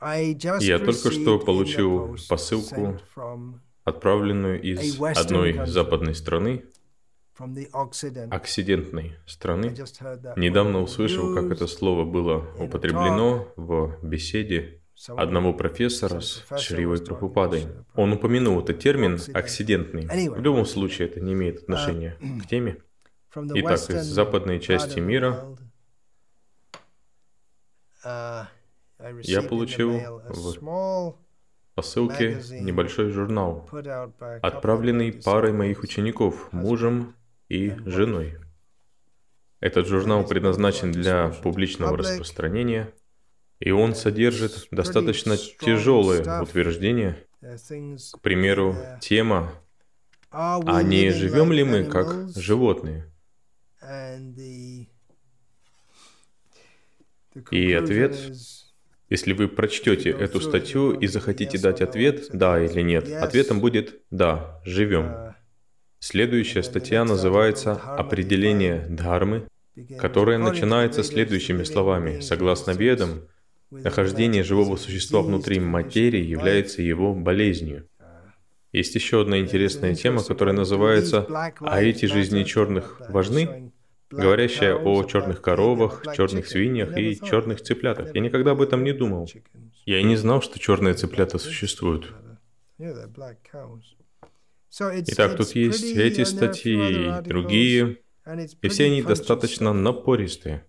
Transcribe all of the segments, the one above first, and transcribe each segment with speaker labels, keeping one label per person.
Speaker 1: Я только что получил посылку, отправленную из одной западной страны, оксидентной страны. Недавно услышал, как это слово было употреблено в беседе одного профессора с Шривой Прабхупадой. Он упомянул этот термин «оксидентный». В любом случае, это не имеет отношения к теме. Итак, из западной части мира я получил в посылке небольшой журнал, отправленный парой моих учеников, мужем и женой. Этот журнал предназначен для публичного распространения, и он содержит достаточно тяжелые утверждения. К примеру, тема «А не живем ли мы как животные?» И ответ если вы прочтете эту статью и захотите дать ответ «да» или «нет», ответом будет «да, живем». Следующая статья называется «Определение дхармы», которая начинается следующими словами. Согласно ведам, нахождение живого существа внутри материи является его болезнью. Есть еще одна интересная тема, которая называется «А эти жизни черных важны?» Говорящая о черных коровах, черных свиньях и черных цыплятах. Я никогда об этом не думал. Я и не знал, что черные цыплята существуют. Итак, тут есть эти статьи и другие, и все они достаточно напористые.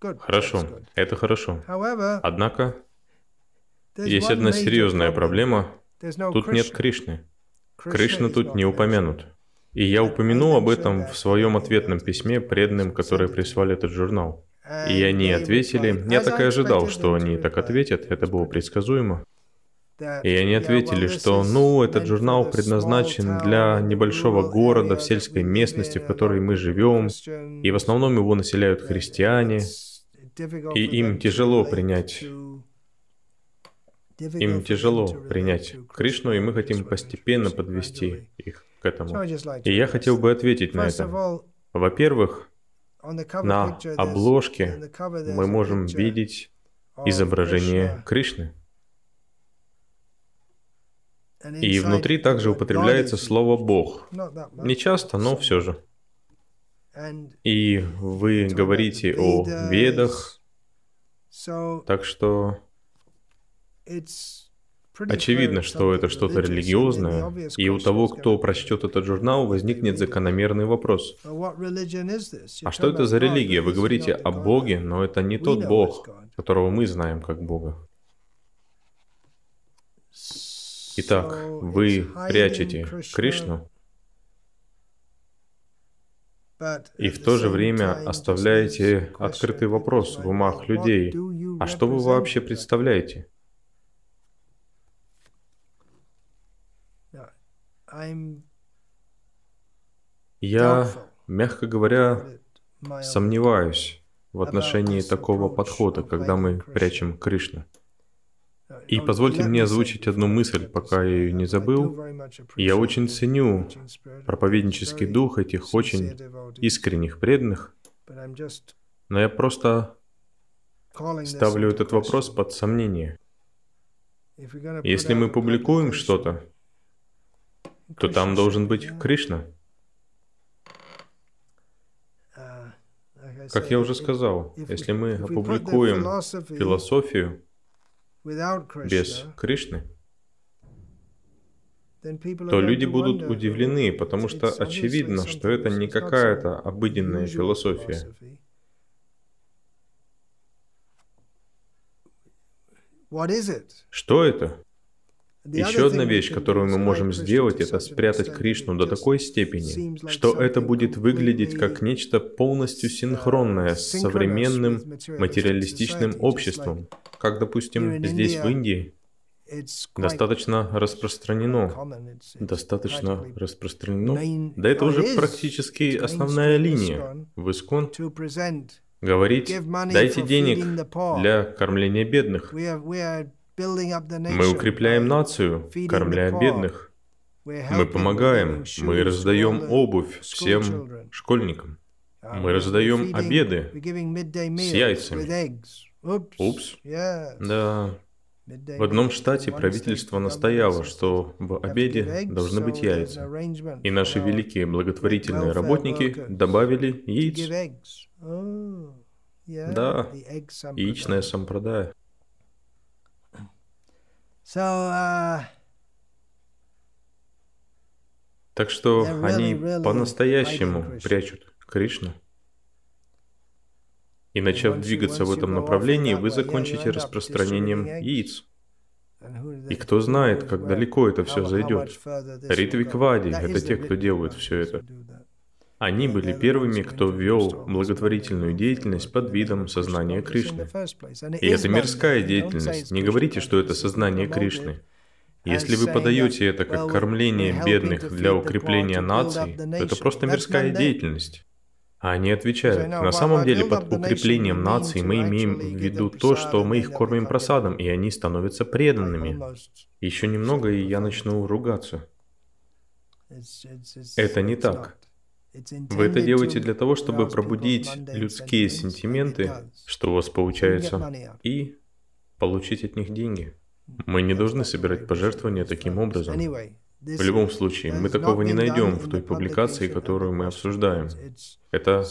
Speaker 1: Хорошо, это хорошо. Однако, есть одна серьезная проблема. Тут нет Кришны. Кришна тут не упомянут. И я упомянул об этом в своем ответном письме преданным, которые прислали этот журнал. И они ответили, я так и ожидал, что они так ответят, это было предсказуемо. И они ответили, что, ну, этот журнал предназначен для небольшого города в сельской местности, в которой мы живем, и в основном его населяют христиане, и им тяжело принять им тяжело принять Кришну, и мы хотим постепенно подвести их к этому. И я хотел бы ответить на это. Во-первых, на обложке мы можем видеть изображение Кришны. И внутри также употребляется слово «Бог». Не часто, но все же. И вы говорите о ведах, так что Очевидно, что это что-то религиозное, и у того, кто прочтет этот журнал, возникнет закономерный вопрос. А что это за религия? Вы говорите о Боге, но это не тот Бог, которого мы знаем как Бога. Итак, вы прячете Кришну, и в то же время оставляете открытый вопрос в умах людей. А что вы вообще представляете? Я, мягко говоря, сомневаюсь в отношении такого подхода, когда мы прячем Кришну. И позвольте мне озвучить одну мысль, пока я ее не забыл. Я очень ценю проповеднический дух этих очень искренних преданных, но я просто ставлю этот вопрос под сомнение. Если мы публикуем что-то, то там должен быть Кришна. Как я уже сказал, если мы опубликуем философию без Кришны, то люди будут удивлены, потому что очевидно, что это не какая-то обыденная философия. Что это? Еще одна вещь, которую мы можем сделать, это спрятать Кришну до такой степени, что это будет выглядеть как нечто полностью синхронное с современным материалистичным обществом, как, допустим, здесь в Индии. Достаточно распространено. Достаточно распространено. Да это уже практически основная линия в Искон. Говорить, дайте денег для кормления бедных. Мы укрепляем нацию, кормля бедных. Мы помогаем, мы раздаем обувь всем школьникам. Мы раздаем обеды с яйцами. Упс. Да. В одном штате правительство настояло, что в обеде должны быть яйца, и наши великие благотворительные работники добавили яиц. Да, яичная сампрадая. Так что они по-настоящему прячут Кришну. И начав двигаться в этом направлении, вы закончите распространением яиц. И кто знает, как далеко это все зайдет. Ритвиквади — это те, кто делают все это. Они были первыми, кто ввел благотворительную деятельность под видом сознания Кришны. И это мирская деятельность. Не говорите, что это сознание Кришны. Если вы подаете это как кормление бедных для укрепления наций, то это просто мирская деятельность. А они отвечают, на самом деле под укреплением наций мы имеем в виду то, что мы их кормим просадом, и они становятся преданными. Еще немного, и я начну ругаться. Это не так. Вы это делаете для того, чтобы пробудить людские сентименты, что у вас получается, и получить от них деньги. Мы не должны собирать пожертвования таким образом. В любом случае, мы такого не найдем в той публикации, которую мы обсуждаем. Это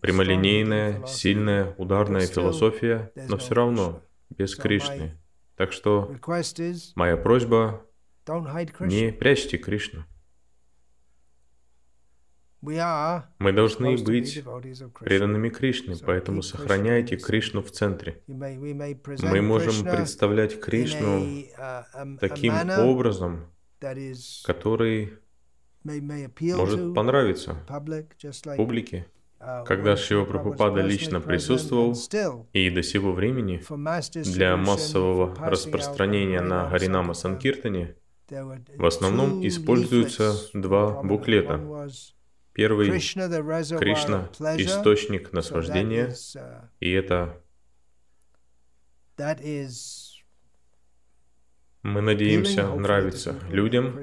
Speaker 1: прямолинейная, сильная, ударная философия, но все равно без Кришны. Так что моя просьба — не прячьте Кришну. Мы должны быть преданными Кришне, поэтому сохраняйте Кришну в центре. Мы можем представлять Кришну uh, таким образом, который может понравиться публике. Uh, Когда Шива Прабхупада лично присутствовал, и до сего времени для массового распространения на Харинама Санкиртане в основном используются два буклета. Первый — Кришна — источник наслаждения, uh, и это мы надеемся нравится людям.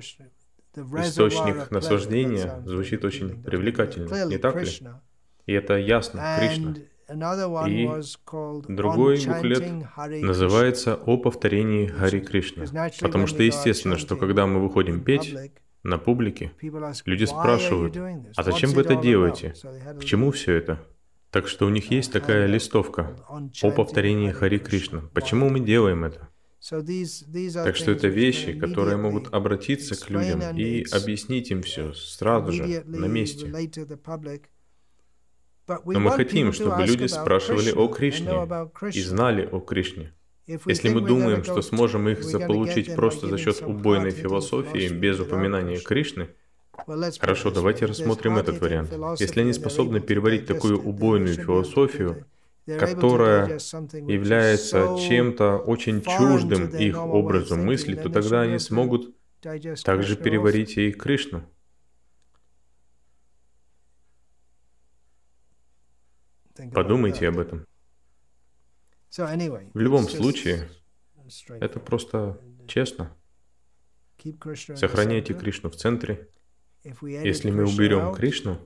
Speaker 1: Источник наслаждения звучит очень привлекательно, не так ли? И это ясно, Кришна. И другой буклет называется «О повторении Хари Кришны». Потому что естественно, что когда мы выходим петь, на публике. Люди спрашивают, а зачем вы это делаете? К чему все это? Так что у них есть такая листовка о повторении Хари Кришна. Почему мы делаем это? Так что это вещи, которые могут обратиться к людям и объяснить им все сразу же, на месте. Но мы хотим, чтобы люди спрашивали о Кришне и знали о Кришне. Если мы думаем, что сможем их заполучить просто за счет убойной философии, без упоминания Кришны, Хорошо, давайте рассмотрим этот вариант. Если они способны переварить такую убойную философию, которая является чем-то очень чуждым их образу мысли, то тогда они смогут также переварить и Кришну. Подумайте об этом. В любом случае, это просто честно. Сохраняйте Кришну в центре. Если мы уберем Кришну,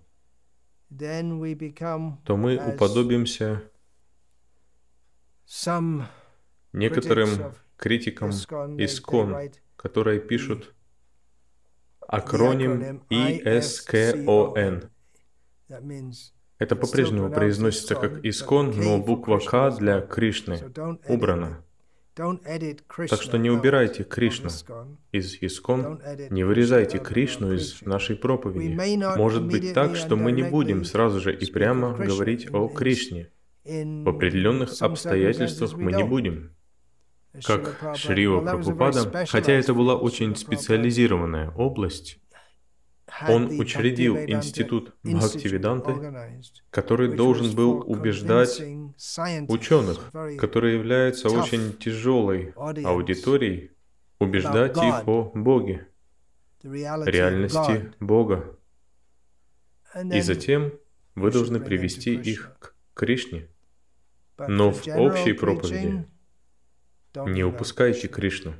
Speaker 1: то мы уподобимся некоторым критикам Искон, которые пишут акроним ИСКОН. Это по-прежнему произносится как Искон, но буква К для Кришны убрана. Так что не убирайте Кришну из Искон, не вырезайте Кришну из нашей проповеди. Может быть так, что мы не будем сразу же и прямо говорить о Кришне. В определенных обстоятельствах мы не будем. Как Шрива Прабхупада, хотя это была очень специализированная область, он учредил институт Бхактивиданты, который должен был убеждать ученых, которые являются очень тяжелой аудиторией, убеждать их о Боге, реальности Бога. И затем вы должны привести их к Кришне. Но в общей проповеди не упускайте Кришну.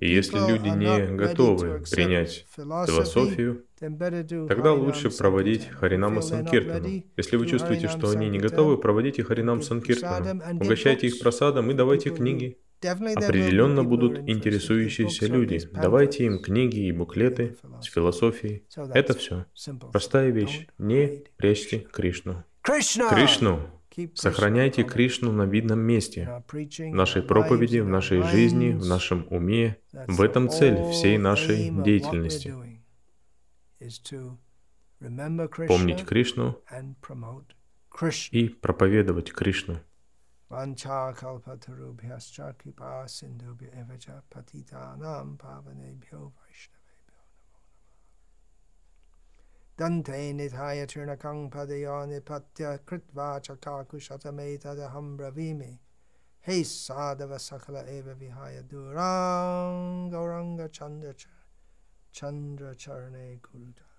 Speaker 1: И если люди не готовы принять философию, тогда лучше проводить Харинама Санкиртану. Если вы чувствуете, что они не готовы, проводите Харинам Санкиртану. Угощайте их просадом и давайте книги. Определенно будут интересующиеся люди. Давайте им книги и буклеты с философией. Это все. Простая вещь. Не прячьте Кришну. Кришну! Сохраняйте Кришну на видном месте. В нашей проповеди, в нашей жизни, в нашем уме. В этом цель всей нашей деятельности помнить Кришну и проповедовать Кришну.
Speaker 2: Dante nithaya trinakang padayo nipatya kritva chakaku shatameta daham bravimi. Hey sadhava sakala eva vihaya duranga ranga chandra Chandra Chandracharne Guruda.